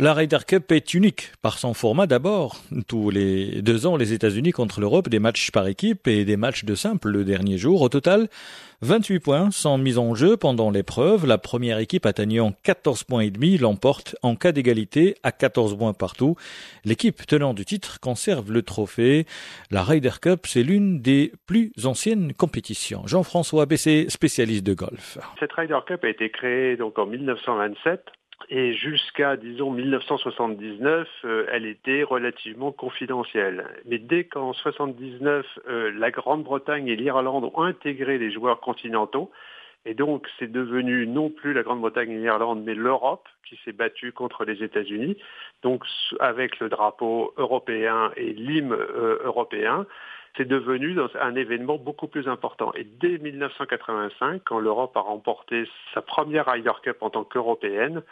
La Ryder Cup est unique par son format d'abord. Tous les deux ans, les États-Unis contre l'Europe, des matchs par équipe et des matchs de simple le dernier jour. Au total, 28 points sont mis en jeu pendant l'épreuve. La première équipe atteignant 14 points et demi l'emporte en cas d'égalité à 14 points partout. L'équipe tenant du titre conserve le trophée. La Ryder Cup, c'est l'une des plus anciennes compétitions. Jean-François Bessé, spécialiste de golf. Cette Ryder Cup a été créée donc en 1927 et jusqu'à, disons, 1979, euh, elle était relativement confidentielle. Mais dès qu'en 79, euh, la Grande-Bretagne et l'Irlande ont intégré les joueurs continentaux, et donc c'est devenu non plus la Grande-Bretagne et l'Irlande, mais l'Europe qui s'est battue contre les États-Unis, donc avec le drapeau européen et l'hymne euh, européen, c'est devenu un événement beaucoup plus important. Et dès 1985, quand l'Europe a remporté sa première Ryder Cup en tant qu'européenne,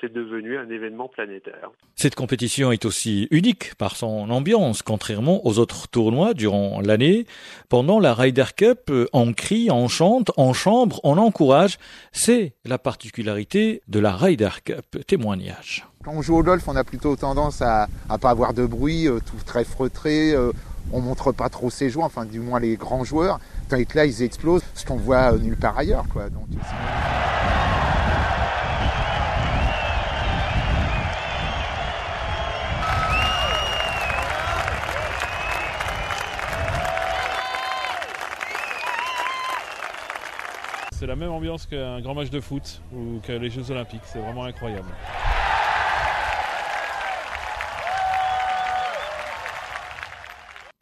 c'est devenu un événement planétaire. Cette compétition est aussi unique par son ambiance, contrairement aux autres tournois durant l'année. Pendant la Ryder Cup, on crie, on chante, on chambre, on encourage. C'est la particularité de la Ryder Cup. Témoignage. Quand on joue au golf, on a plutôt tendance à, à pas avoir de bruit, euh, tout très feutré. Euh, on montre pas trop ses joueurs, enfin du moins les grands joueurs. Tant que là, ils explosent, ce qu'on voit nulle part ailleurs, quoi. Donc, C'est la même ambiance qu'un grand match de foot ou que les Jeux Olympiques. C'est vraiment incroyable.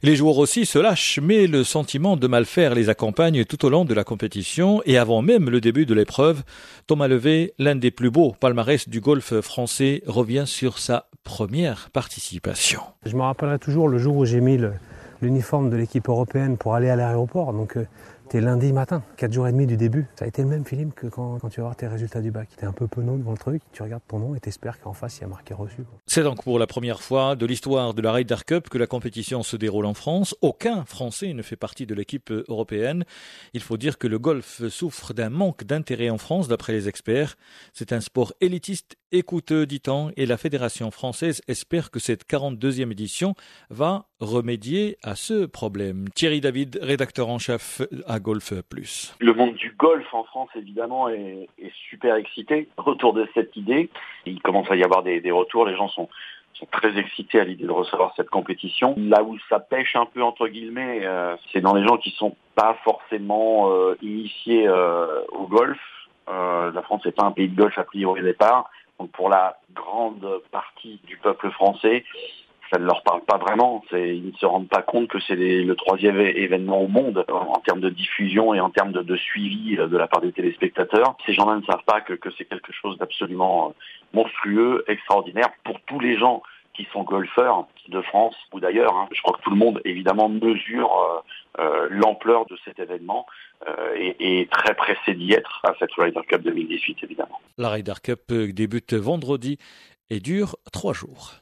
Les joueurs aussi se lâchent, mais le sentiment de mal faire les accompagne tout au long de la compétition et avant même le début de l'épreuve. Thomas Levé, l'un des plus beaux palmarès du golf français, revient sur sa première participation. Je me rappellerai toujours le jour où j'ai mis l'uniforme de l'équipe européenne pour aller à l'aéroport. Donc euh, c'était lundi matin, 4 jours et demi du début. Ça a été le même film que quand, tu vas voir tes résultats du bac. T'es un peu penaud devant le truc, tu regardes ton nom et t'espères qu'en face il y a marqué reçu. C'est donc pour la première fois de l'histoire de la Ryder Cup que la compétition se déroule en France. Aucun Français ne fait partie de l'équipe européenne. Il faut dire que le golf souffre d'un manque d'intérêt en France d'après les experts. C'est un sport élitiste et coûteux, dit-on, et la Fédération française espère que cette 42e édition va remédier à ce problème. Thierry David, rédacteur en chef à Golf Plus. Le monde du golf en France, évidemment, est, super excité autour de cette idée. Il commence à y avoir des, retours, les gens sont, très excités à l'idée de recevoir cette compétition. Là où ça pêche un peu entre guillemets, euh, c'est dans les gens qui sont pas forcément euh, initiés euh, au golf. la France n'est pas un pays de golf a priori au départ. Donc pour la grande partie du peuple français, ça ne leur parle pas vraiment. Ils ne se rendent pas compte que c'est le troisième événement au monde en, termes de diffusion et en termes de, suivi euh, de la part des téléspectateurs. Ces gens-là ne savent pas que, c'est quelque chose d'absolument euh, monstrueux, extraordinaire pour tous les gens qui sont golfeurs de France ou d'ailleurs. Hein. Je crois que tout le monde, évidemment, mesure euh, l'ampleur de cet événement et est très pressé d'y être à cette Ryder Cup 2018, évidemment. La Ryder Cup débute vendredi et dure trois jours.